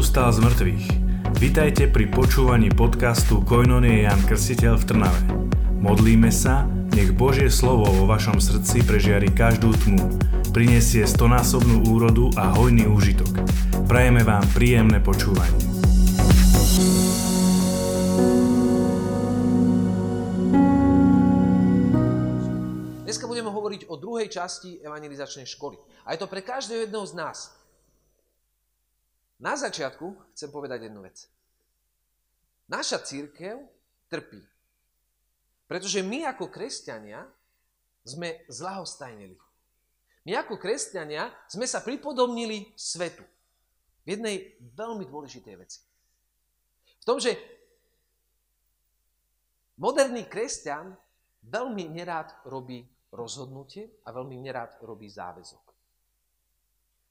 Kristus stál z mŕtvych. Vitajte pri počúvaní podcastu Koinonie Jan Krstiteľ v Trnave. Modlíme sa, nech Božie slovo vo vašom srdci prežiari každú tmu, prinesie stonásobnú úrodu a hojný úžitok. Prajeme vám príjemné počúvanie. Dneska budeme hovoriť o druhej časti evangelizačnej školy. A je to pre každého jedného z nás. Na začiatku chcem povedať jednu vec. Naša církev trpí. Pretože my ako kresťania sme zlahostajnili. My ako kresťania sme sa pripodobnili svetu. V jednej veľmi dôležitej veci. V tom, že moderný kresťan veľmi nerád robí rozhodnutie a veľmi nerád robí záväzok.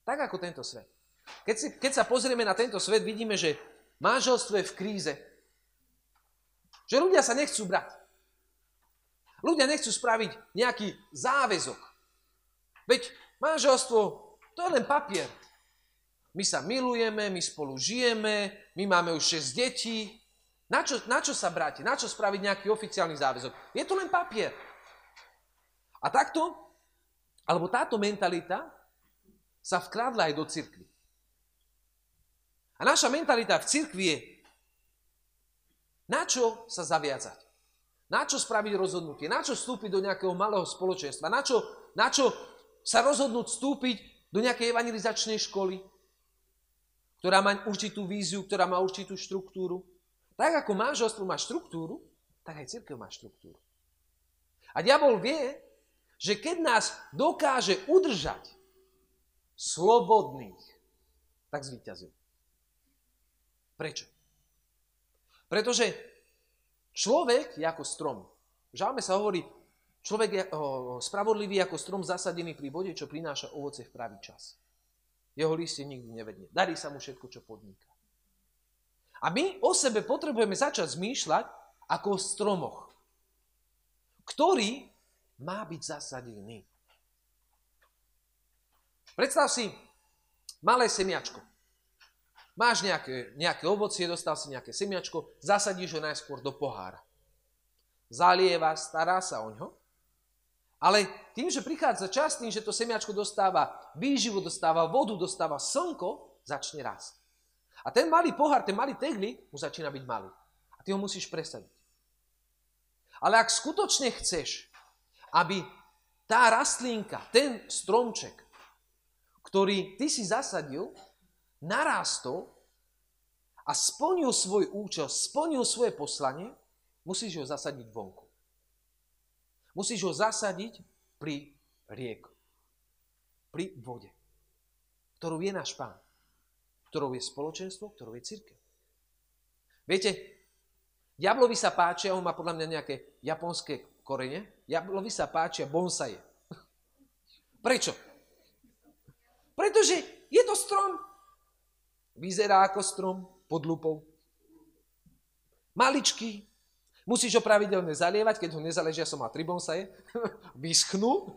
Tak ako tento svet. Keď, si, keď sa pozrieme na tento svet, vidíme, že manželstvo je v kríze. Že ľudia sa nechcú brať. Ľudia nechcú spraviť nejaký záväzok. Veď manželstvo, to je len papier. My sa milujeme, my spolu žijeme, my máme už 6 detí. Na čo, na čo sa brať? Na čo spraviť nejaký oficiálny záväzok? Je to len papier. A takto, alebo táto mentalita sa vkradla aj do cirkvi. A naša mentalita v cirkvi je, na čo sa zaviazať? Na čo spraviť rozhodnutie? Na čo vstúpiť do nejakého malého spoločenstva? Na čo, na čo sa rozhodnúť vstúpiť do nejakej evangelizačnej školy, ktorá má určitú víziu, ktorá má určitú štruktúru? Tak ako manželstvo má štruktúru, tak aj církev má štruktúru. A diabol vie, že keď nás dokáže udržať slobodných, tak zvíťazil. Prečo? Pretože človek je ako strom. V žalme sa hovorí, človek je o, spravodlivý ako strom zasadený pri vode, čo prináša ovoce v pravý čas. Jeho listie nikdy nevedne. Darí sa mu všetko, čo podniká. A my o sebe potrebujeme začať zmýšľať ako o stromoch, ktorý má byť zasadený. Predstav si malé semiačko. Máš nejaké, nejaké ovocie, dostal si nejaké semiačko, zasadíš ho najskôr do pohára. Zalieva, stará sa o ňo. Ale tým, že prichádza čas, tým, že to semiačko dostáva výživu, dostáva vodu, dostáva slnko, začne rásť. A ten malý pohár, ten malý teglík mu začína byť malý. A ty ho musíš presadiť. Ale ak skutočne chceš, aby tá rastlinka, ten stromček, ktorý ty si zasadil, narástol a splnil svoj účel, splnil svoje poslanie, musíš ho zasadiť vonku. Musíš ho zasadiť pri rieku, pri vode, ktorou je náš pán, ktorou je spoločenstvo, ktorou je církev. Viete, diablovi sa páčia, on má podľa mňa nejaké japonské korene, diablovi sa páčia bonsaje. Prečo? Pretože je to strom, Vyzerá ako strom pod lupou. Maličký. Musíš ho pravidelne zalievať, keď ho nezaležia, som mal tri bonsaje, vyschnú.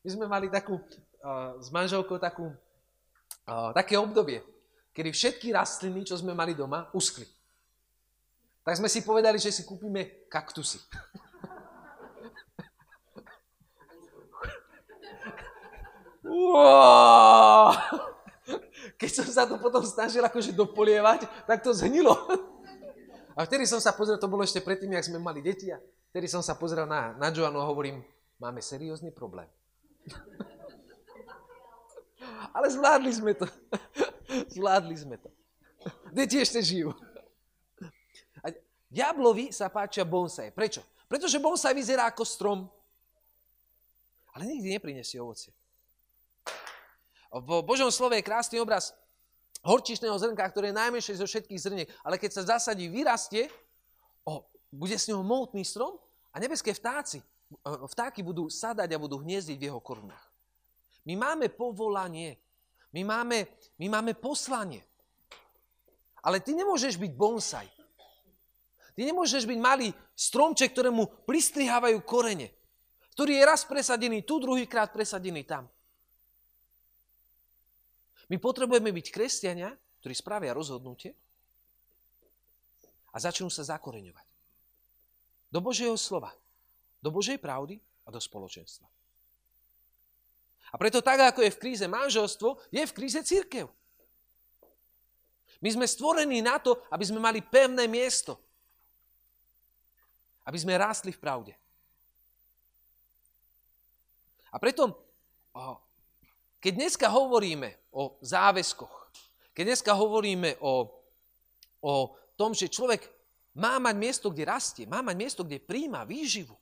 My sme mali takú, uh, s manželkou takú, uh, také obdobie, kedy všetky rastliny, čo sme mali doma, uschli. Tak sme si povedali, že si kúpime kaktusy. wow! Keď som sa to potom snažil akože dopolievať, tak to zhnilo. A vtedy som sa pozrel, to bolo ešte predtým, jak sme mali deti, a vtedy som sa pozrel na, na Joanu a hovorím, máme seriózny problém. Ale zvládli sme to. Zvládli sme to. Deti ešte žijú. A diablovi sa páčia bonsai. Prečo? Pretože bonsai vyzerá ako strom, ale nikdy neprinesie ovocie. V Božom slove je krásny obraz horčičného zrnka, ktoré je najmenšie zo všetkých zrniek, ale keď sa zasadí, vyrastie, o, bude z neho mohutný strom a nebeské vtáci, vtáky budú sadať a budú hniezdiť v jeho korunách. My máme povolanie, my máme, my máme poslanie. Ale ty nemôžeš byť bonsai. Ty nemôžeš byť malý stromček, ktorému pristrihávajú korene, ktorý je raz presadený tu, druhýkrát presadený tam. My potrebujeme byť kresťania, ktorí spravia rozhodnutie a začnú sa zakoreňovať. Do Božieho slova, do Božej pravdy a do spoločenstva. A preto tak, ako je v kríze manželstvo, je v kríze církev. My sme stvorení na to, aby sme mali pevné miesto. Aby sme rástli v pravde. A preto, keď dneska hovoríme o záväzkoch, keď dneska hovoríme o, o tom, že človek má mať miesto, kde rastie, má mať miesto, kde príjma výživu,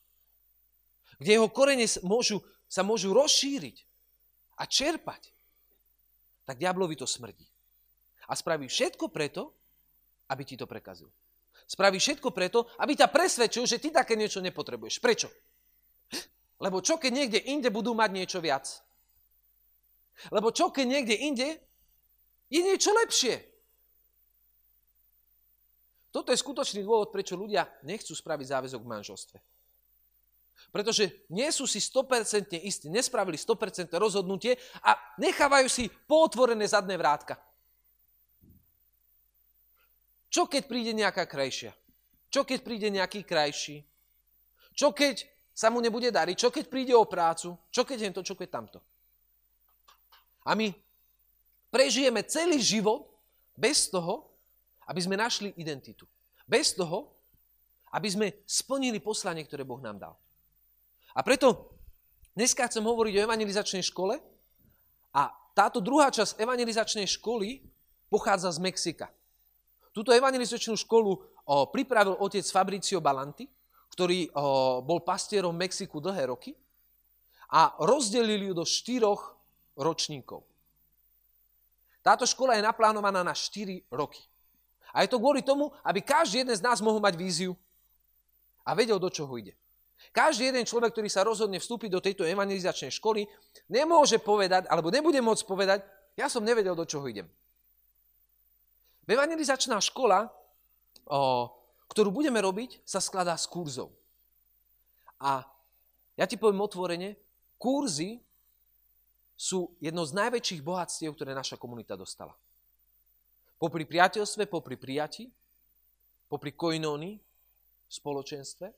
kde jeho korene môžu, sa môžu rozšíriť a čerpať, tak diablovi to smrdí. A spraví všetko preto, aby ti to prekazil. Spraví všetko preto, aby ťa presvedčil, že ty také niečo nepotrebuješ. Prečo? Lebo čo, keď niekde inde budú mať niečo viac? Lebo čo, keď niekde inde je niečo lepšie? Toto je skutočný dôvod, prečo ľudia nechcú spraviť záväzok v manželstve. Pretože nie sú si 100% istí, nespravili 100% rozhodnutie a nechávajú si potvorené zadné vrátka. Čo keď príde nejaká krajšia? Čo keď príde nejaký krajší? Čo keď sa mu nebude dariť? Čo keď príde o prácu? Čo keď to, čo keď tamto? A my prežijeme celý život bez toho, aby sme našli identitu. Bez toho, aby sme splnili poslanie, ktoré Boh nám dal. A preto dneska chcem hovoriť o evangelizačnej škole a táto druhá časť evangelizačnej školy pochádza z Mexika. Túto evangelizačnú školu o, pripravil otec Fabricio Balanti, ktorý o, bol pastierom v Mexiku dlhé roky a rozdelili ju do štyroch ročníkov. Táto škola je naplánovaná na 4 roky. A je to kvôli tomu, aby každý jeden z nás mohol mať víziu a vedel, do čoho ide. Každý jeden človek, ktorý sa rozhodne vstúpiť do tejto evangelizačnej školy, nemôže povedať, alebo nebude môcť povedať, ja som nevedel, do čoho idem. Evangelizačná škola, o, ktorú budeme robiť, sa skladá z kurzov. A ja ti poviem otvorene, kurzy sú jedno z najväčších bohatstiev, ktoré naša komunita dostala. Popri priateľstve, popri prijati, popri koinóni, spoločenstve,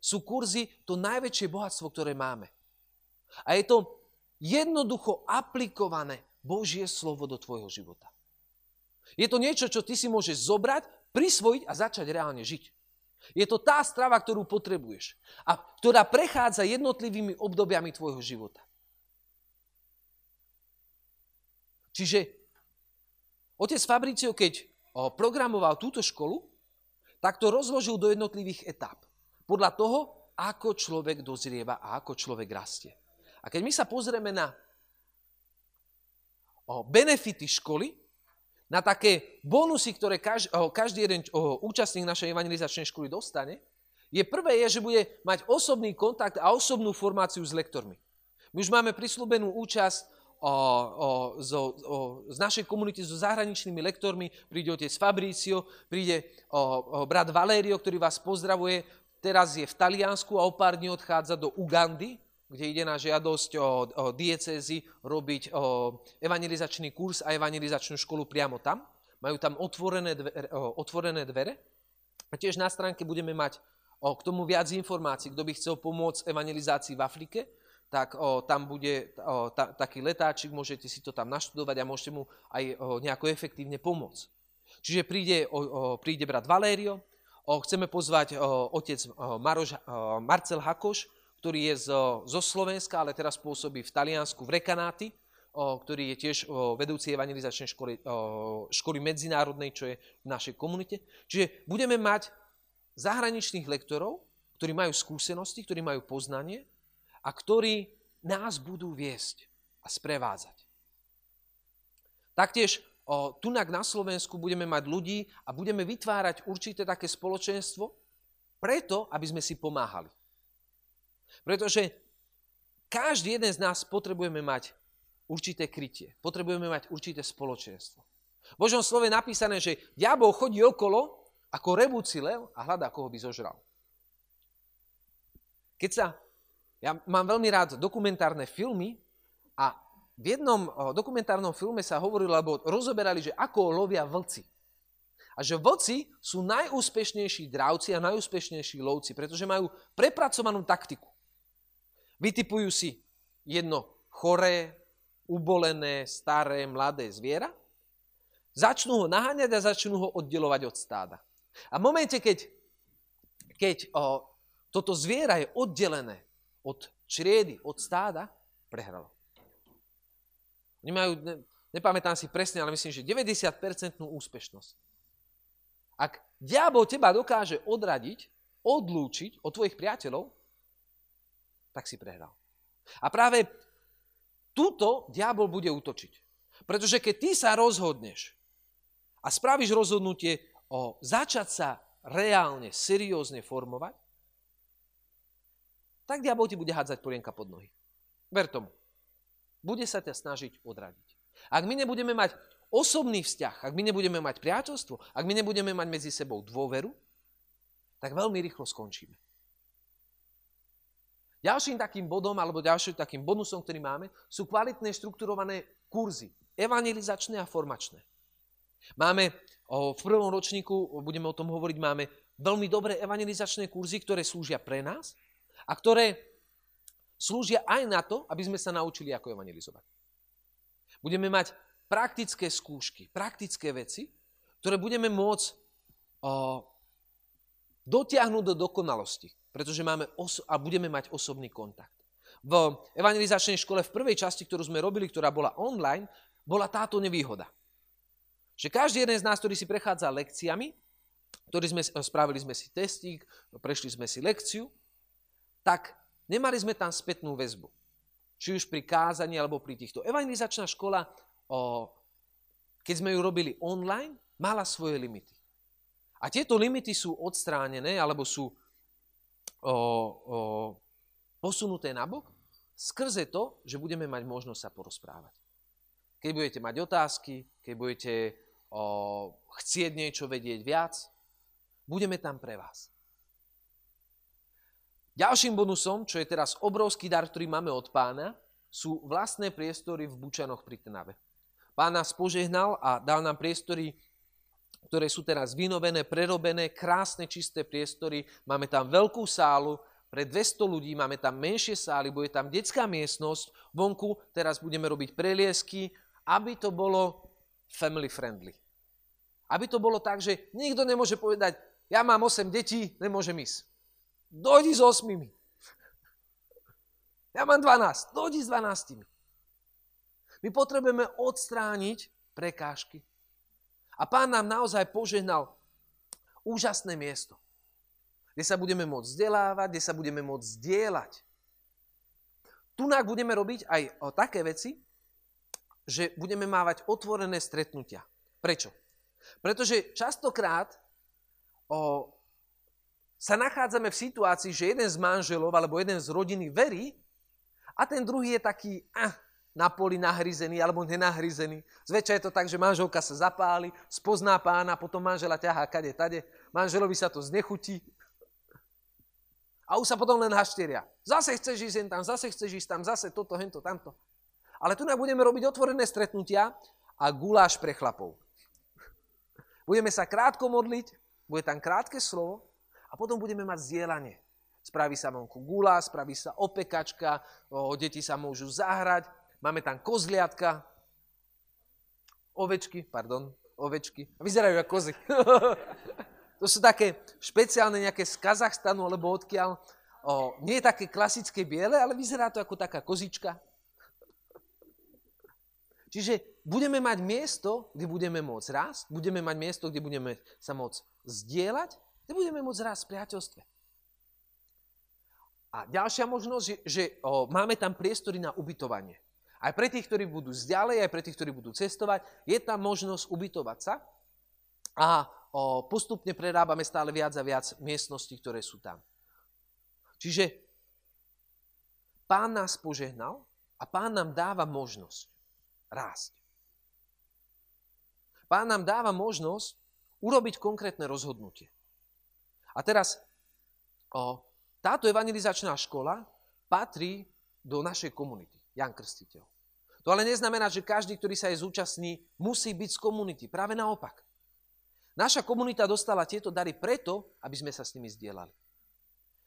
sú kurzy to najväčšie bohatstvo, ktoré máme. A je to jednoducho aplikované Božie slovo do tvojho života. Je to niečo, čo ty si môžeš zobrať, prisvojiť a začať reálne žiť. Je to tá strava, ktorú potrebuješ a ktorá prechádza jednotlivými obdobiami tvojho života. Čiže otec Fabricio, keď programoval túto školu, tak to rozložil do jednotlivých etáp. Podľa toho, ako človek dozrieva a ako človek rastie. A keď my sa pozrieme na benefity školy, na také bonusy, ktoré každý jeden účastník našej evangelizačnej školy dostane, je prvé je, že bude mať osobný kontakt a osobnú formáciu s lektormi. My už máme prislúbenú účasť o, o, zo, o, z našej komunity so zahraničnými lektormi. Príde otec Fabricio, príde o, o, brat Valerio, ktorý vás pozdravuje. Teraz je v Taliansku a o pár dní odchádza do Ugandy, kde ide na žiadosť o, o diecézy robiť o evangelizačný kurz a evangelizačnú školu priamo tam. Majú tam otvorené dvere, o, otvorené dvere. A tiež na stránke budeme mať o, k tomu viac informácií. Kto by chcel pomôcť evangelizácii v Afrike, tak o, tam bude o, ta, taký letáčik, môžete si to tam naštudovať a môžete mu aj o, nejako efektívne pomôcť. Čiže príde, o, o, príde brat Valério, o, chceme pozvať o, otec o, Maroš, o, Marcel Hakoš, ktorý je zo, zo Slovenska, ale teraz pôsobí v Taliansku v Rekanáti, o, ktorý je tiež o, vedúci evangelizačnej školy, o, školy medzinárodnej, čo je v našej komunite. Čiže budeme mať zahraničných lektorov, ktorí majú skúsenosti, ktorí majú poznanie a ktorí nás budú viesť a sprevádzať. Taktiež tunak na Slovensku budeme mať ľudí a budeme vytvárať určité také spoločenstvo preto, aby sme si pomáhali. Pretože každý jeden z nás potrebujeme mať určité krytie. Potrebujeme mať určité spoločenstvo. V Božom slove je napísané, že diabol chodí okolo ako rebúci lev a hľadá, koho by zožral. Keď sa... Ja mám veľmi rád dokumentárne filmy a v jednom dokumentárnom filme sa hovorilo, alebo rozoberali, že ako lovia vlci. A že vlci sú najúspešnejší dravci a najúspešnejší lovci, pretože majú prepracovanú taktiku. Vytipujú si jedno choré, ubolené, staré, mladé zviera, začnú ho naháňať a začnú ho oddelovať od stáda. A v momente, keď, keď o, toto zviera je oddelené od čriedy, od stáda, prehralo. Oni ne, nepamätám si presne, ale myslím, že 90% úspešnosť. Ak diabol teba dokáže odradiť, odlúčiť od tvojich priateľov, tak si prehral. A práve túto diabol bude útočiť. Pretože keď ty sa rozhodneš a spravíš rozhodnutie o začať sa reálne, seriózne formovať, tak diabol ti bude hádzať polienka pod nohy. Ver tomu. Bude sa ťa snažiť odradiť. Ak my nebudeme mať osobný vzťah, ak my nebudeme mať priateľstvo, ak my nebudeme mať medzi sebou dôveru, tak veľmi rýchlo skončíme. Ďalším takým bodom, alebo ďalším takým bonusom, ktorý máme, sú kvalitné štrukturované kurzy. Evangelizačné a formačné. Máme v prvom ročníku, budeme o tom hovoriť, máme veľmi dobré evangelizačné kurzy, ktoré slúžia pre nás a ktoré slúžia aj na to, aby sme sa naučili, ako evangelizovať. Budeme mať praktické skúšky, praktické veci, ktoré budeme môcť o, dotiahnuť do dokonalosti, pretože máme oso- a budeme mať osobný kontakt. V evangelizačnej škole v prvej časti, ktorú sme robili, ktorá bola online, bola táto nevýhoda. Že každý jeden z nás, ktorý si prechádza lekciami, ktorý sme, spravili sme si testík, prešli sme si lekciu, tak nemali sme tam spätnú väzbu. Či už pri kázaní, alebo pri týchto. Evangelizačná škola o, keď sme ju robili online, mala svoje limity. A tieto limity sú odstránené, alebo sú o, o, posunuté nabok skrze to, že budeme mať možnosť sa porozprávať. Keď budete mať otázky, keď budete o, chcieť niečo vedieť viac, budeme tam pre vás. Ďalším bonusom, čo je teraz obrovský dar, ktorý máme od pána, sú vlastné priestory v Bučanoch pri Trnave. Pán nás požehnal a dal nám priestory, ktoré sú teraz vynovené, prerobené, krásne, čisté priestory. Máme tam veľkú sálu, pre 200 ľudí, máme tam menšie sály, bude tam detská miestnosť, vonku teraz budeme robiť preliesky, aby to bolo family friendly. Aby to bolo tak, že nikto nemôže povedať, ja mám 8 detí, nemôžem ísť. Dojdi s 8. Ja mám 12, dojdi s 12. My potrebujeme odstrániť prekážky. A pán nám naozaj požehnal úžasné miesto, kde sa budeme môcť vzdelávať, kde sa budeme môcť zdieľať. Tunak budeme robiť aj také veci, že budeme mávať otvorené stretnutia. Prečo? Pretože častokrát o, sa nachádzame v situácii, že jeden z manželov alebo jeden z rodiny verí a ten druhý je taký, ah, na poli nahryzený alebo nenahryzený. Zväčša je to tak, že manželka sa zapáli, spozná pána, potom manžela ťahá kade, tade. Manželovi sa to znechutí. A už sa potom len hašteria. Zase chceš ísť tam, zase chceš ísť tam, zase toto, hento, tamto. Ale tu budeme robiť otvorené stretnutia a guláš pre chlapov. Budeme sa krátko modliť, bude tam krátke slovo a potom budeme mať zdieľanie. Spraví sa vonku gula, spraví sa opekačka, o, deti sa môžu zahrať, Máme tam kozliatka, ovečky, pardon, ovečky. Vyzerajú ako kozy. to sú také špeciálne nejaké z Kazachstanu, alebo odkiaľ. O, nie je také klasické biele, ale vyzerá to ako taká kozička. Čiže budeme mať miesto, kde budeme môcť rásť, budeme mať miesto, kde budeme sa môcť zdieľať, kde budeme môcť rásť v priateľstve. A ďalšia možnosť je, že o, máme tam priestory na ubytovanie. Aj pre tých, ktorí budú zďalej, aj pre tých, ktorí budú cestovať, je tam možnosť ubytovať sa a o, postupne prerábame stále viac a viac miestností, ktoré sú tam. Čiže pán nás požehnal a pán nám dáva možnosť rásť. Pán nám dáva možnosť urobiť konkrétne rozhodnutie. A teraz o, táto evangelizačná škola patrí do našej komunity. Jan Krstiteľ. To ale neznamená, že každý, ktorý sa je zúčastní, musí byť z komunity. Práve naopak. Naša komunita dostala tieto dary preto, aby sme sa s nimi zdieľali.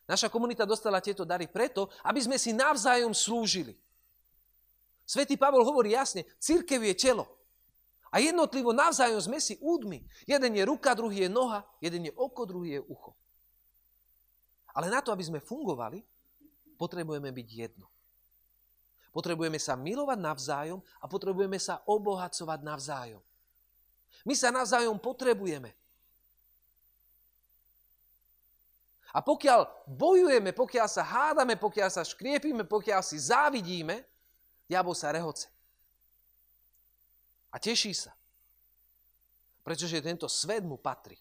Naša komunita dostala tieto dary preto, aby sme si navzájom slúžili. Svetý Pavol hovorí jasne, církev je telo. A jednotlivo navzájom sme si údmi. Jeden je ruka, druhý je noha, jeden je oko, druhý je ucho. Ale na to, aby sme fungovali, potrebujeme byť jedno. Potrebujeme sa milovať navzájom a potrebujeme sa obohacovať navzájom. My sa navzájom potrebujeme. A pokiaľ bojujeme, pokiaľ sa hádame, pokiaľ sa škriepíme, pokiaľ si závidíme, diabol sa rehoce. A teší sa. Pretože tento svet mu patrí.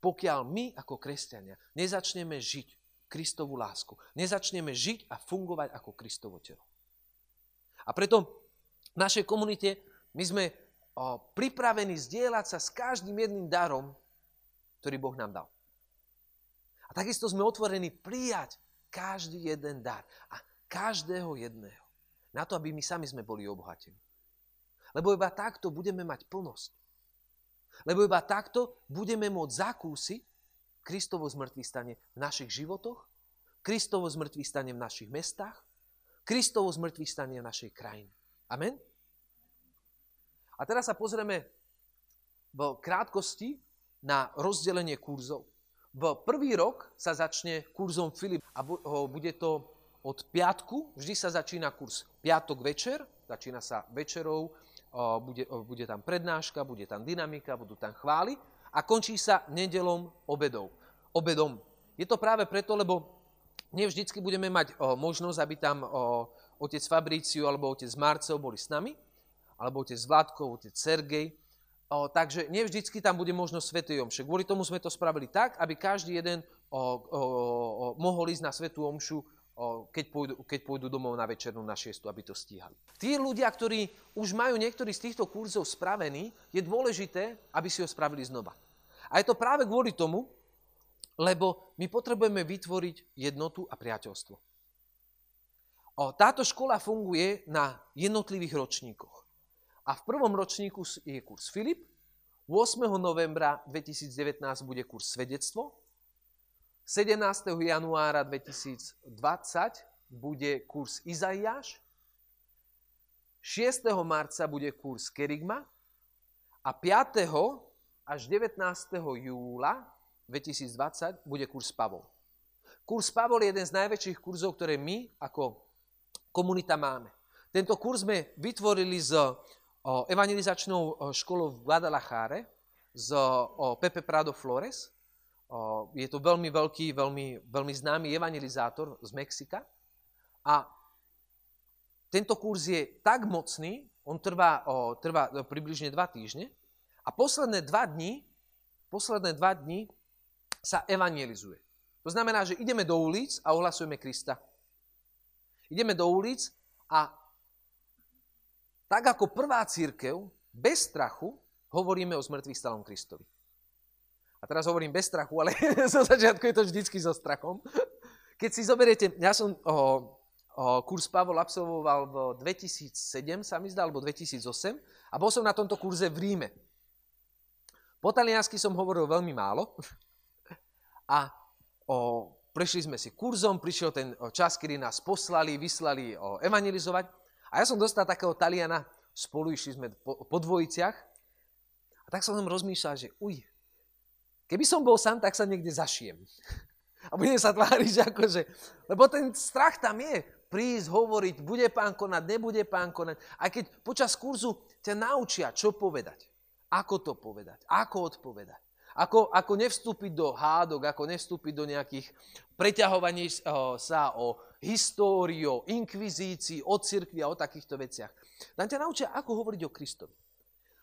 Pokiaľ my ako kresťania nezačneme žiť Kristovú lásku, nezačneme žiť a fungovať ako Kristovo telo. A preto v našej komunite my sme pripravení zdieľať sa s každým jedným darom, ktorý Boh nám dal. A takisto sme otvorení prijať každý jeden dar. A každého jedného. Na to, aby my sami sme boli obohatení. Lebo iba takto budeme mať plnosť. Lebo iba takto budeme môcť zakúsiť Kristovo zmrtvý stane v našich životoch, Kristovo zmrtvý stane v našich mestách, Kristovo zmrtvý stane v našej krajine. Amen? A teraz sa pozrieme v krátkosti na rozdelenie kurzov. V prvý rok sa začne kurzom Filip a bude to od piatku, vždy sa začína kurz piatok večer, začína sa večerou, bude, bude tam prednáška, bude tam dynamika, budú tam chvály a končí sa nedelom obedov. obedom. Je to práve preto, lebo nevždycky budeme mať možnosť, aby tam otec Fabriciu alebo otec Marcel boli s nami, alebo otec Vládkov, otec Sergej, O, takže nevždycky tam bude možnosť Svetej Omše. Kvôli tomu sme to spravili tak, aby každý jeden o, o, o, mohol ísť na Svetú Omšu, o, keď, pôjdu, keď pôjdu domov na večernú na šiestu, aby to stíhali. Tí ľudia, ktorí už majú niektorý z týchto kurzov spravený, je dôležité, aby si ho spravili znova. A je to práve kvôli tomu, lebo my potrebujeme vytvoriť jednotu a priateľstvo. O, táto škola funguje na jednotlivých ročníkoch. A v prvom ročníku je kurz Filip, 8. novembra 2019 bude kurz Svedectvo, 17. januára 2020 bude kurz Izaiáš, 6. marca bude kurz Kerigma a 5. až 19. júla 2020 bude kurz Pavol. Kurz Pavol je jeden z najväčších kurzov, ktoré my ako komunita máme. Tento kurz sme vytvorili z evangelizačnou školou v Guadalajare z Pepe Prado Flores. Je to veľmi veľký, veľmi, veľmi známy evangelizátor z Mexika. A tento kurz je tak mocný, on trvá, trvá približne dva týždne a posledné dva dní, posledné dva dní sa evangelizuje. To znamená, že ideme do ulic a ohlasujeme Krista. Ideme do ulic a tak ako prvá církev, bez strachu, hovoríme o zmrtvých stalom Kristovi. A teraz hovorím bez strachu, ale zo začiatku je to vždycky so strachom. Keď si zoberiete, ja som o, o, kurz Pavol absolvoval v 2007, sa mi zdá, alebo 2008, a bol som na tomto kurze v Ríme. Po taliansky som hovoril veľmi málo a o, prešli sme si kurzom, prišiel ten čas, kedy nás poslali, vyslali o, evangelizovať a ja som dostal takého Taliana, spolu išli sme po, po dvojiciach a tak som rozmýšľal, že uj, keby som bol sám, tak sa niekde zašijem. A budem sa tváriť, že akože, lebo ten strach tam je, prísť, hovoriť, bude pán konať, nebude pán konať. Aj keď počas kurzu ťa naučia, čo povedať, ako to povedať, ako odpovedať. Ako, ako nevstúpiť do hádok, ako nevstúpiť do nejakých preťahovaní sa o histórii, o inkvizícii, o cirkvi a o takýchto veciach. Tam ťa naučia, ako hovoriť o Kristovi.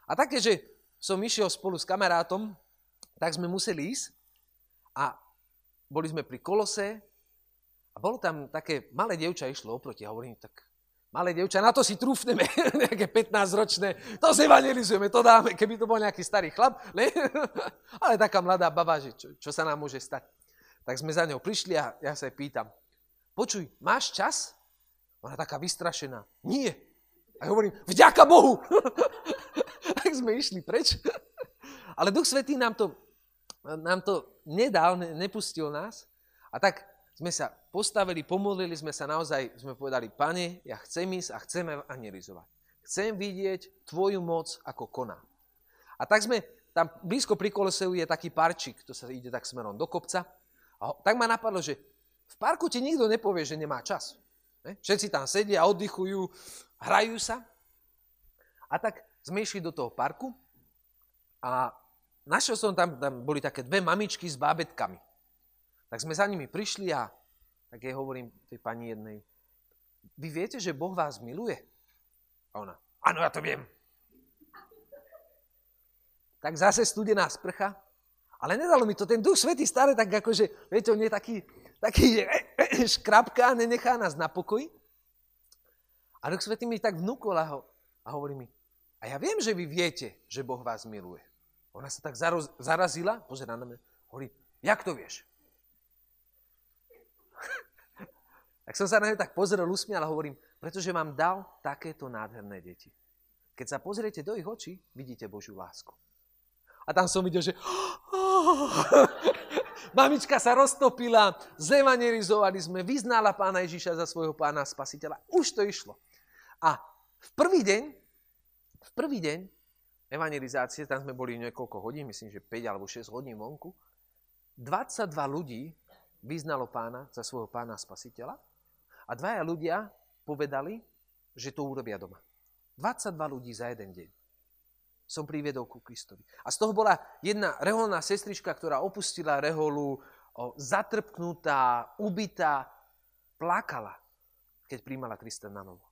A také, že som išiel spolu s kamarátom, tak sme museli ísť a boli sme pri kolose a bolo tam také malé dievča išlo oproti a hovorím, tak malé dievča, na to si trúfneme, nejaké 15-ročné, to zevangelizujeme, to dáme, keby to bol nejaký starý chlap, ne? ale taká mladá baba, že čo, čo sa nám môže stať. Tak sme za ňou prišli a ja sa jej pýtam, počuj, máš čas? Ona taká vystrašená. Nie. A ja hovorím, vďaka Bohu. tak sme išli preč. Ale Duch Svetý nám to, nám to nedal, nepustil nás. A tak sme sa postavili, pomodlili sme sa naozaj, sme povedali, pane, ja chcem ísť a chcem evangelizovať. Chcem vidieť tvoju moc, ako koná. A tak sme, tam blízko pri Koloseu je taký parčík, to sa ide tak smerom do kopca. A tak ma napadlo, že v parku ti nikto nepovie, že nemá čas. Ne? Všetci tam sedia, oddychujú, hrajú sa. A tak sme išli do toho parku a našiel som tam, tam boli také dve mamičky s bábetkami. Tak sme za nimi prišli a tak jej hovorím tej pani jednej, vy viete, že Boh vás miluje? A ona, áno, ja to viem. Tak zase studená sprcha, ale nedalo mi to, ten duch svetý stále tak akože, viete, on je taký, taký škrapka a nenechá nás na pokoji. A duch svetý mi tak vnúkol a, ho, a hovorí mi, a ja viem, že vy viete, že Boh vás miluje. Ona sa tak zarazila, pozera na mňa, hovorí, jak to vieš? tak som sa na ňu tak pozrel, usmial a hovorím, pretože vám dal takéto nádherné deti. Keď sa pozriete do ich očí, vidíte Božiu lásku. A tam som videl, že mamička sa roztopila, zevangelizovali sme, vyznala pána Ježiša za svojho pána spasiteľa. Už to išlo. A v prvý deň, v prvý deň evangelizácie, tam sme boli niekoľko hodín, myslím, že 5 alebo 6 hodín vonku, 22 ľudí vyznalo pána za svojho pána spasiteľa a dvaja ľudia povedali, že to urobia doma. 22 ľudí za jeden deň som priviedol ku Kristovi. A z toho bola jedna reholná sestrička, ktorá opustila reholu, zatrpknutá, ubitá, plakala, keď príjmala Krista na novo.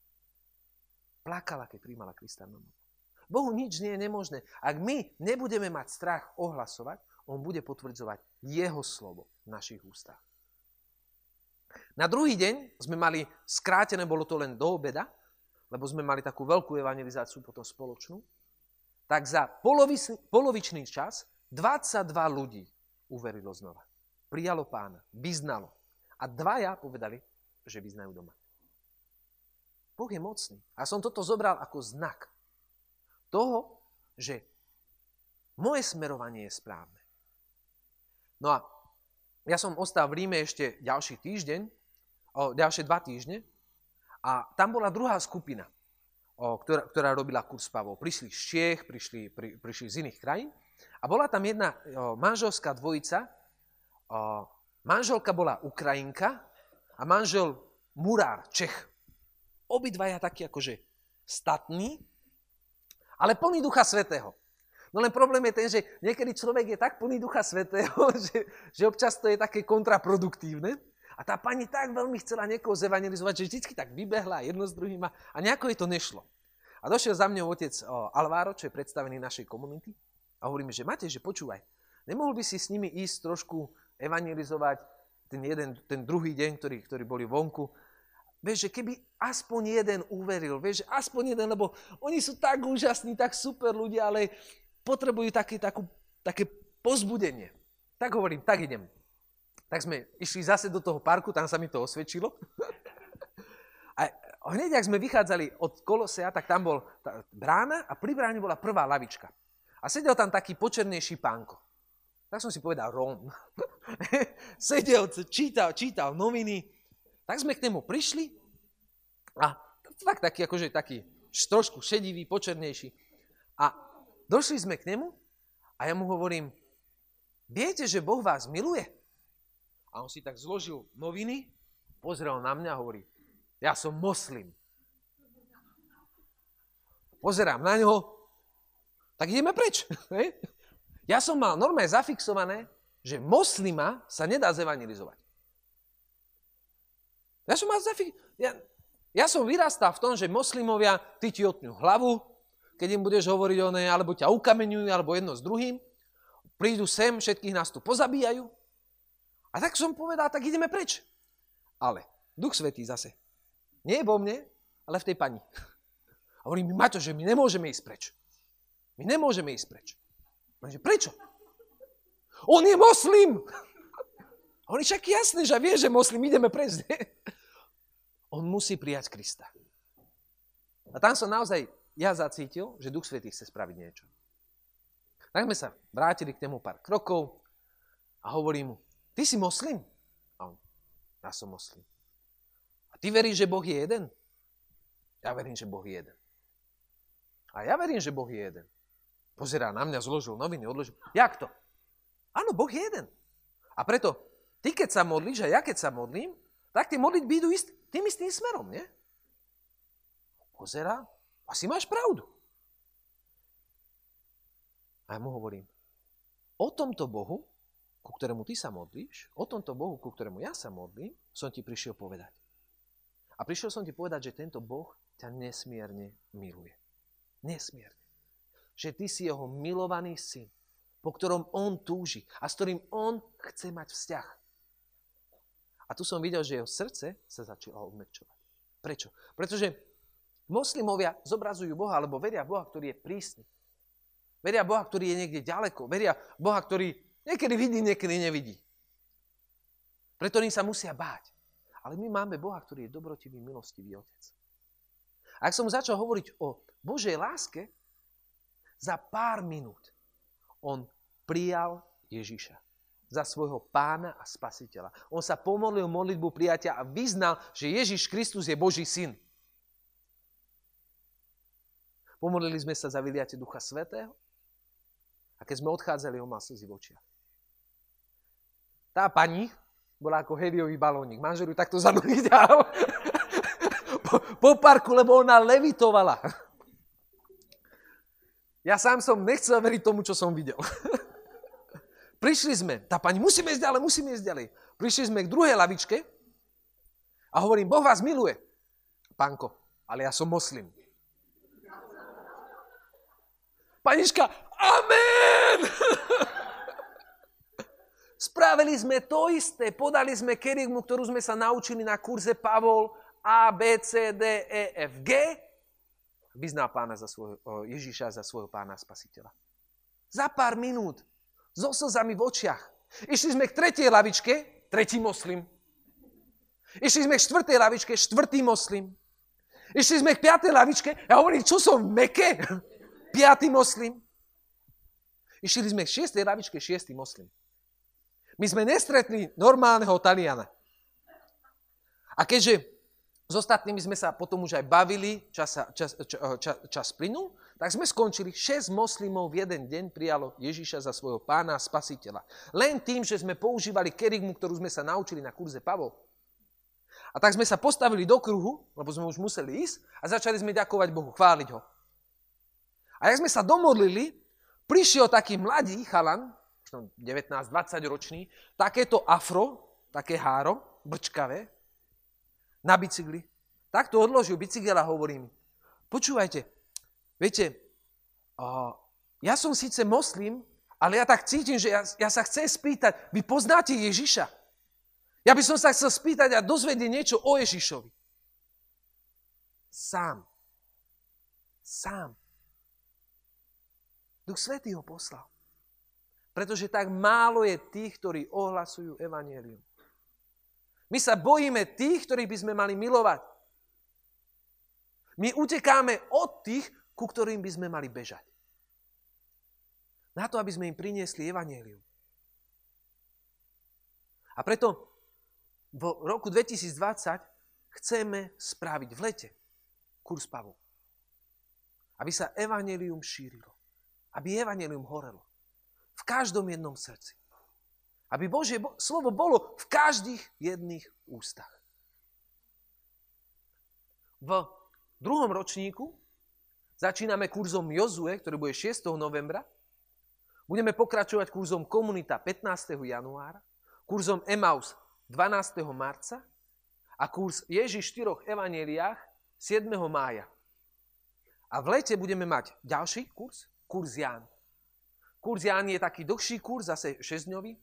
Plakala, keď príjmala Krista na novo. Bohu nič nie je nemožné. Ak my nebudeme mať strach ohlasovať, on bude potvrdzovať jeho slovo v našich ústach. Na druhý deň sme mali, skrátené bolo to len do obeda, lebo sme mali takú veľkú evangelizáciu potom spoločnú, tak za polovičný, čas 22 ľudí uverilo znova. Prijalo pána, vyznalo. A dvaja povedali, že vyznajú doma. Boh je mocný. A som toto zobral ako znak toho, že moje smerovanie je správne. No a ja som ostal v Ríme ešte ďalší týždeň, o, ďalšie dva týždne a tam bola druhá skupina, o, ktorá, ktorá robila kurz Pavol. Prišli z Čiech, prišli, pri, prišli z iných krajín a bola tam jedna o, manželská dvojica. O, manželka bola Ukrajinka a manžel Murár, Čech. Obidvaja takí akože statní, ale plný ducha svetého. No len problém je ten, že niekedy človek je tak plný ducha svetého, že, že občas to je také kontraproduktívne. A tá pani tak veľmi chcela niekoho zevangelizovať, že vždycky tak vybehla jedno s druhým a nejako jej to nešlo. A došiel za mňou otec o, Alváro, čo je predstavený našej komunity a hovoríme, že Matej, že počúvaj, nemohol by si s nimi ísť trošku evangelizovať ten, jeden, ten druhý deň, ktorý, ktorý boli vonku. Vieš, že keby aspoň jeden uveril, vieš, aspoň jeden, lebo oni sú tak úžasní, tak super ľudia, ale potrebujú také, takú, také pozbudenie. Tak hovorím, tak idem. Tak sme išli zase do toho parku, tam sa mi to osvedčilo. A hneď, ak sme vychádzali od Kolosea, tak tam bol tá brána a pri bráne bola prvá lavička. A sedel tam taký počernejší pánko. Tak som si povedal, Róm. sedel, čítal, čítal noviny. Tak sme k nemu prišli a tak taký, akože taký trošku šedivý, počernejší. A došli sme k nemu a ja mu hovorím, viete, že Boh vás miluje? A on si tak zložil noviny, pozrel na mňa a hovorí, ja som moslim. Pozerám na ňo, tak ideme preč. ja som mal normálne zafixované, že moslima sa nedá zevangelizovať. Ja som mal. Ja, ja som vyrastal v tom, že moslimovia, ty ti otňu hlavu, keď im budeš hovoriť o nej, alebo ťa ukameňujú, alebo jedno s druhým. Prídu sem, všetkých nás tu pozabíjajú. A tak som povedal, tak ideme preč. Ale Duch Svetý zase. Nie vo mne, ale v tej pani. A hovorí mi, Maťo, že my nemôžeme ísť preč. My nemôžeme ísť preč. Že prečo? On je moslim. A hovorí, však jasné, že vie, že moslim, ideme preč. On musí prijať Krista. A tam som naozaj ja zacítil, že Duch Svetý chce spraviť niečo. Tak sme sa vrátili k tému pár krokov a hovorí mu, ty si moslim? A on, ja som moslim. A ty veríš, že Boh je jeden? Ja verím, že Boh je jeden. A ja verím, že Boh je jeden. Pozerá na mňa, zložil noviny, odložil. Jak to? Áno, Boh je jeden. A preto, ty keď sa modlíš a ja keď sa modlím, tak tie modlitby idú ist, tým istým smerom, nie? Pozerá, asi máš pravdu. A ja mu hovorím, o tomto Bohu, ku ktorému ty sa modlíš, o tomto Bohu, ku ktorému ja sa modlím, som ti prišiel povedať. A prišiel som ti povedať, že tento Boh ťa nesmierne miluje. Nesmierne. Že ty si jeho milovaný syn, po ktorom on túži a s ktorým on chce mať vzťah. A tu som videl, že jeho srdce sa začalo odmekčovať. Prečo? Pretože moslimovia zobrazujú Boha, alebo veria Boha, ktorý je prísny. Veria Boha, ktorý je niekde ďaleko. Veria Boha, ktorý niekedy vidí, niekedy nevidí. Preto oni sa musia báť. Ale my máme Boha, ktorý je dobrotivý, milostivý Otec. A ak som začal hovoriť o Božej láske, za pár minút on prijal Ježiša za svojho pána a spasiteľa. On sa pomodlil modlitbu prijatia a vyznal, že Ježiš Kristus je Boží syn. Pomodlili sme sa za vyliatie Ducha Svetého a keď sme odchádzali, on mal slzy v očiach. Tá pani bola ako heliový balónik. Manžel ju takto za nohy po, po parku, lebo ona levitovala. Ja sám som nechcel veriť tomu, čo som videl. Prišli sme, tá pani, musíme ísť ďalej, musíme ísť ďalej. Prišli sme k druhej lavičke a hovorím, Boh vás miluje. Pánko, ale ja som moslim. Panička, amen! Spravili sme to isté, podali sme kerigmu, ktorú sme sa naučili na kurze Pavol A, B, C, D, E, F, G. Vyzná pána za svojho, Ježíša za svojho pána spasiteľa. Za pár minút so slzami v očiach. Išli sme k tretej lavičke, tretí moslim. Išli sme k štvrtej lavičke, štvrtý moslim. Išli sme k piatej lavičke, ja hovorím, čo som meke? Piatý moslim. Išli sme k šiestej lavičke, šiestý moslim. My sme nestretli normálneho Taliana. A keďže s ostatnými sme sa potom už aj bavili, čas, čas, čas, čas, čas plynul, tak sme skončili, 6 moslimov v jeden deň prijalo Ježíša za svojho pána a spasiteľa. Len tým, že sme používali kerigmu, ktorú sme sa naučili na kurze Pavol. A tak sme sa postavili do kruhu, lebo sme už museli ísť a začali sme ďakovať Bohu, chváliť ho. A jak sme sa domodlili, prišiel taký mladý chalan, 19-20 ročný, takéto afro, také háro, brčkavé, na bicykli. Takto odložil bicykel a hovorí počúvajte, viete, ja som síce moslim, ale ja tak cítim, že ja, ja sa chcem spýtať, vy poznáte Ježiša? Ja by som sa chcel spýtať a dozvedieť niečo o Ježišovi. Sám. Sám. Duch Svetý ho poslal. Pretože tak málo je tých, ktorí ohlasujú evanelium. My sa bojíme tých, ktorých by sme mali milovať. My utekáme od tých, ku ktorým by sme mali bežať. Na to, aby sme im priniesli evanílium. A preto v roku 2020 chceme spraviť v lete kurz Pavu. Aby sa evanílium šírilo. Aby evanílium horelo. V každom jednom srdci. Aby Božie slovo bolo v každých jedných ústach. V druhom ročníku začíname kurzom Jozue, ktorý bude 6. novembra. Budeme pokračovať kurzom Komunita 15. januára, kurzom Emaus 12. marca a kurz Ježiš v štyroch evaneliách 7. mája. A v lete budeme mať ďalší kurz, kurz Ján. Kurz Ján je taký dlhší kurz, zase 6-dňový,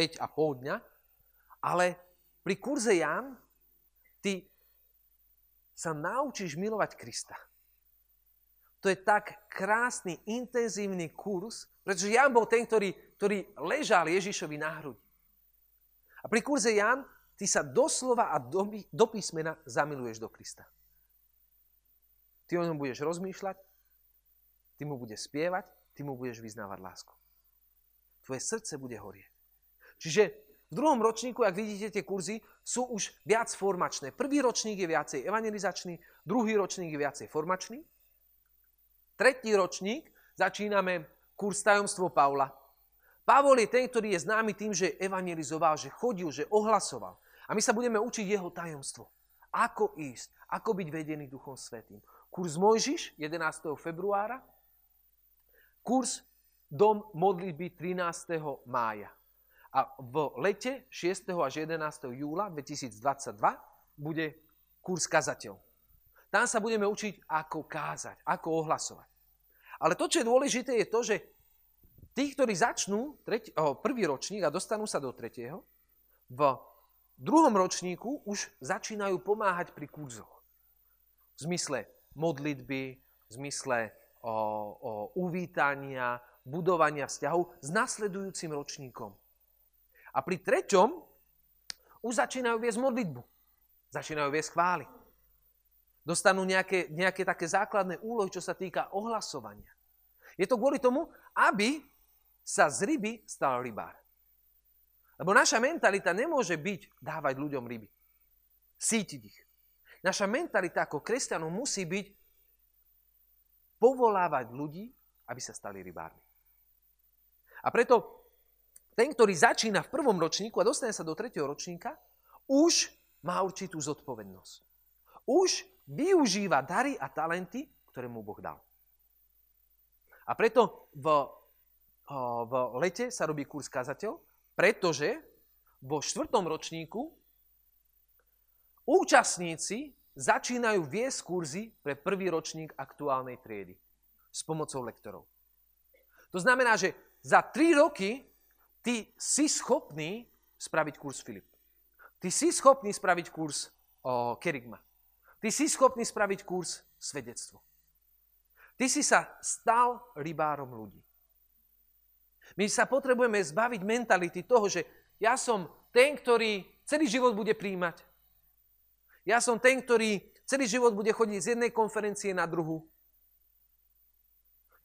5, 5,5 dňa, ale pri kurze Jan ty sa naučíš milovať Krista. To je tak krásny, intenzívny kurz, pretože Jan bol ten, ktorý, ktorý ležal Ježišovi na hrudi. A pri kurze Jan ty sa doslova a do, do písmena zamiluješ do Krista. Ty o ňom budeš rozmýšľať, ty mu budeš spievať, ty mu budeš vyznávať lásku. Tvoje srdce bude horieť. Čiže v druhom ročníku, ak vidíte tie kurzy, sú už viac formačné. Prvý ročník je viacej evangelizačný, druhý ročník je viacej formačný. Tretí ročník začíname kurz tajomstvo Pavla. Pavol je ten, ktorý je známy tým, že evangelizoval, že chodil, že ohlasoval. A my sa budeme učiť jeho tajomstvo. Ako ísť, ako byť vedený Duchom Svetým. Kurs Mojžiš 11. februára, kurs Dom modlitby 13. mája. A v lete 6. až 11. júla 2022 bude kurz kazateľ. Tam sa budeme učiť, ako kázať, ako ohlasovať. Ale to, čo je dôležité, je to, že tí, ktorí začnú tretí, oh, prvý ročník a dostanú sa do tretieho, v druhom ročníku už začínajú pomáhať pri kurzoch. V zmysle modlitby, v zmysle o, o uvítania, budovania vzťahov s nasledujúcim ročníkom. A pri treťom už začínajú viesť modlitbu. Začínajú viesť chvály. Dostanú nejaké, nejaké také základné úlohy, čo sa týka ohlasovania. Je to kvôli tomu, aby sa z ryby stal rybár. Lebo naša mentalita nemôže byť dávať ľuďom ryby. Sítiť ich. Naša mentalita ako kresťanov musí byť povolávať ľudí, aby sa stali rybármi. A preto ten, ktorý začína v prvom ročníku a dostane sa do tretieho ročníka, už má určitú zodpovednosť. Už využíva dary a talenty, ktoré mu Boh dal. A preto v, v lete sa robí kurz kazateľ, pretože vo štvrtom ročníku účastníci začínajú viesť kurzy pre prvý ročník aktuálnej triedy s pomocou lektorov. To znamená, že za tri roky ty si schopný spraviť kurz Filip. Ty si schopný spraviť kurz o, Kerigma. Ty si schopný spraviť kurz Svedectvo. Ty si sa stal rybárom ľudí. My sa potrebujeme zbaviť mentality toho, že ja som ten, ktorý celý život bude príjmať. Ja som ten, ktorý celý život bude chodiť z jednej konferencie na druhú.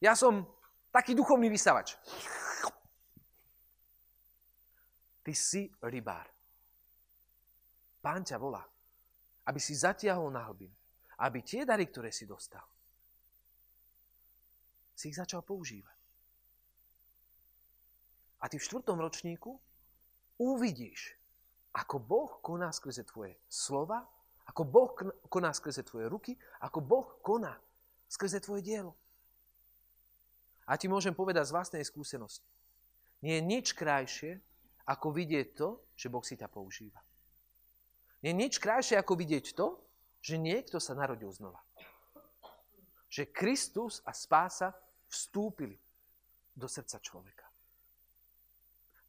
Ja som taký duchovný vysavač. Ty si rybár. Pán ťa volá, aby si zatiahol na hlbinu. Aby tie dary, ktoré si dostal, si ich začal používať. A ty v štvrtom ročníku uvidíš, ako Boh koná skrze tvoje slova, ako Boh koná skrze tvoje ruky, ako Boh koná skrze tvoje dielo. A ti môžem povedať z vlastnej skúsenosti. Nie je nič krajšie, ako vidieť to, že Boh si ťa používa. Nie je nič krajšie, ako vidieť to, že niekto sa narodil znova. Že Kristus a spása vstúpili do srdca človeka.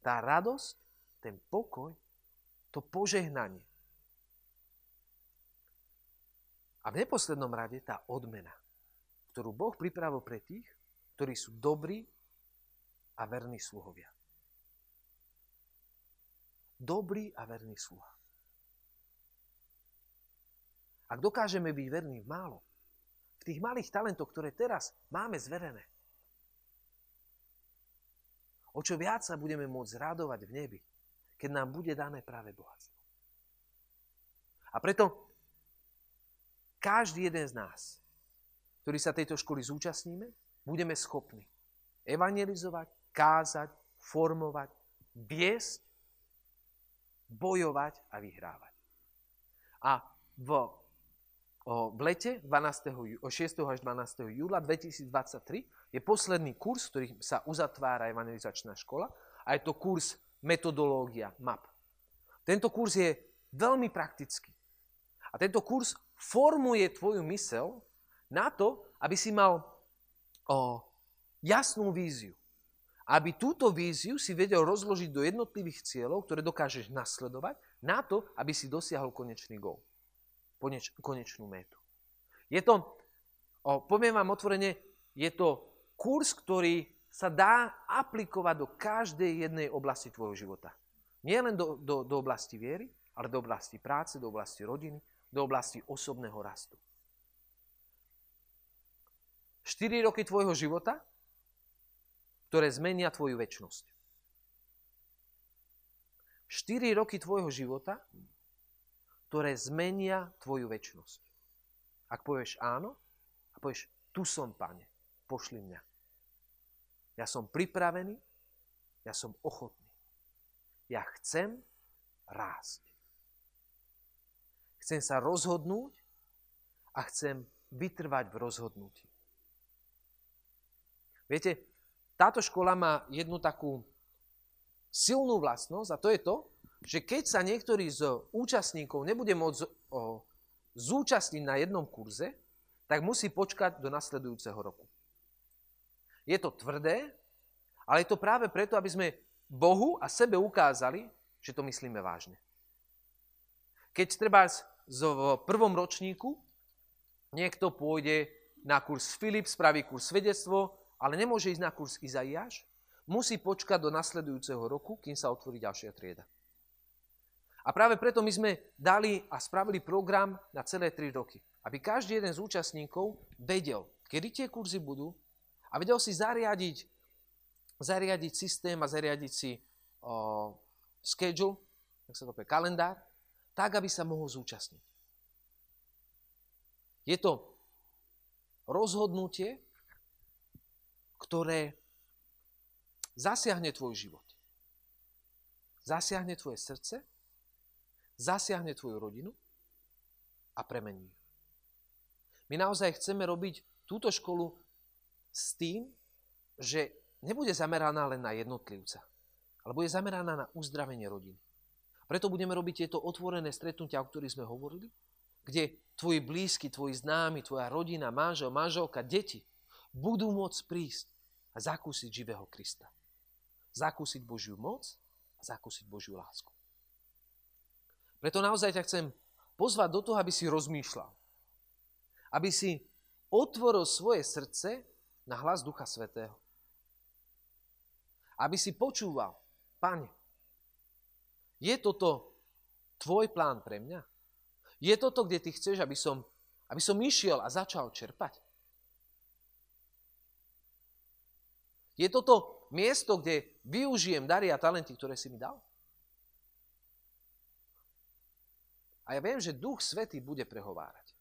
Tá radosť, ten pokoj, to požehnanie. A v neposlednom rade tá odmena, ktorú Boh pripravil pre tých, ktorí sú dobrí a verní sluhovia dobrý a verný sluha. Ak dokážeme byť verní v málo, v tých malých talentoch, ktoré teraz máme zverené, o čo viac sa budeme môcť radovať v nebi, keď nám bude dané práve bohatstvo. A preto každý jeden z nás, ktorý sa tejto školy zúčastníme, budeme schopní evangelizovať, kázať, formovať, viesť bojovať a vyhrávať. A v, o, v lete 12. 6. až 12. júla 2023 je posledný kurz, ktorý sa uzatvára evangelizačná škola a je to kurz metodológia MAP. Tento kurz je veľmi praktický. A tento kurz formuje tvoju mysel na to, aby si mal o, jasnú víziu aby túto víziu si vedel rozložiť do jednotlivých cieľov, ktoré dokážeš nasledovať, na to, aby si dosiahol konečný gol. Koneč, konečnú métu. Je to, o, poviem vám otvorene, je to kurz, ktorý sa dá aplikovať do každej jednej oblasti tvojho života. Nie len do, do, do oblasti viery, ale do oblasti práce, do oblasti rodiny, do oblasti osobného rastu. 4 roky tvojho života, ktoré zmenia tvoju väčnosť. 4 roky tvojho života, ktoré zmenia tvoju väčnosť. Ak povieš áno a povieš, tu som, pane, pošli mňa. Ja som pripravený, ja som ochotný. Ja chcem rásť. Chcem sa rozhodnúť a chcem vytrvať v rozhodnutí. Viete, táto škola má jednu takú silnú vlastnosť a to je to, že keď sa niektorý z účastníkov nebude môcť o, zúčastniť na jednom kurze, tak musí počkať do nasledujúceho roku. Je to tvrdé, ale je to práve preto, aby sme Bohu a sebe ukázali, že to myslíme vážne. Keď treba v prvom ročníku niekto pôjde na kurz Filip, spraví kurz svedectvo, ale nemôže ísť na kurz Izaiáš, musí počkať do nasledujúceho roku, kým sa otvorí ďalšia trieda. A práve preto my sme dali a spravili program na celé 3 roky. Aby každý jeden z účastníkov vedel, kedy tie kurzy budú a vedel si zariadiť, zariadiť systém a zariadiť si o, schedule, tak sa to povie, kalendár, tak, aby sa mohol zúčastniť. Je to rozhodnutie, ktoré zasiahne tvoj život. Zasiahne tvoje srdce, zasiahne tvoju rodinu a premení. My naozaj chceme robiť túto školu s tým, že nebude zameraná len na jednotlivca, ale bude zameraná na uzdravenie rodiny. Preto budeme robiť tieto otvorené stretnutia, o ktorých sme hovorili, kde tvoji blízky, tvoji známi, tvoja rodina, manžel, manželka, deti budú môcť prísť a zakúsiť živého Krista. Zakúsiť Božiu moc a zakúsiť Božiu lásku. Preto naozaj ťa chcem pozvať do toho, aby si rozmýšľal. Aby si otvoril svoje srdce na hlas Ducha Svetého. Aby si počúval, Pane, je toto tvoj plán pre mňa? Je toto, kde ty chceš, aby som, aby som išiel a začal čerpať? Je toto miesto, kde využijem dary a talenty, ktoré si mi dal? A ja viem, že Duch Svetý bude prehovárať.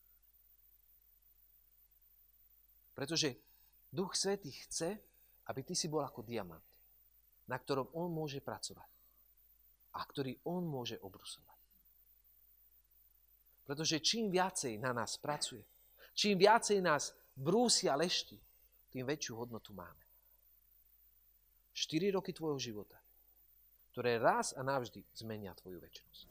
Pretože Duch Svetý chce, aby ty si bol ako diamant, na ktorom on môže pracovať a ktorý on môže obrusovať. Pretože čím viacej na nás pracuje, čím viacej nás brúsi a lešti, tým väčšiu hodnotu máme. 4 roky tvojho života, ktoré raz a navždy zmenia tvoju väčšnosť.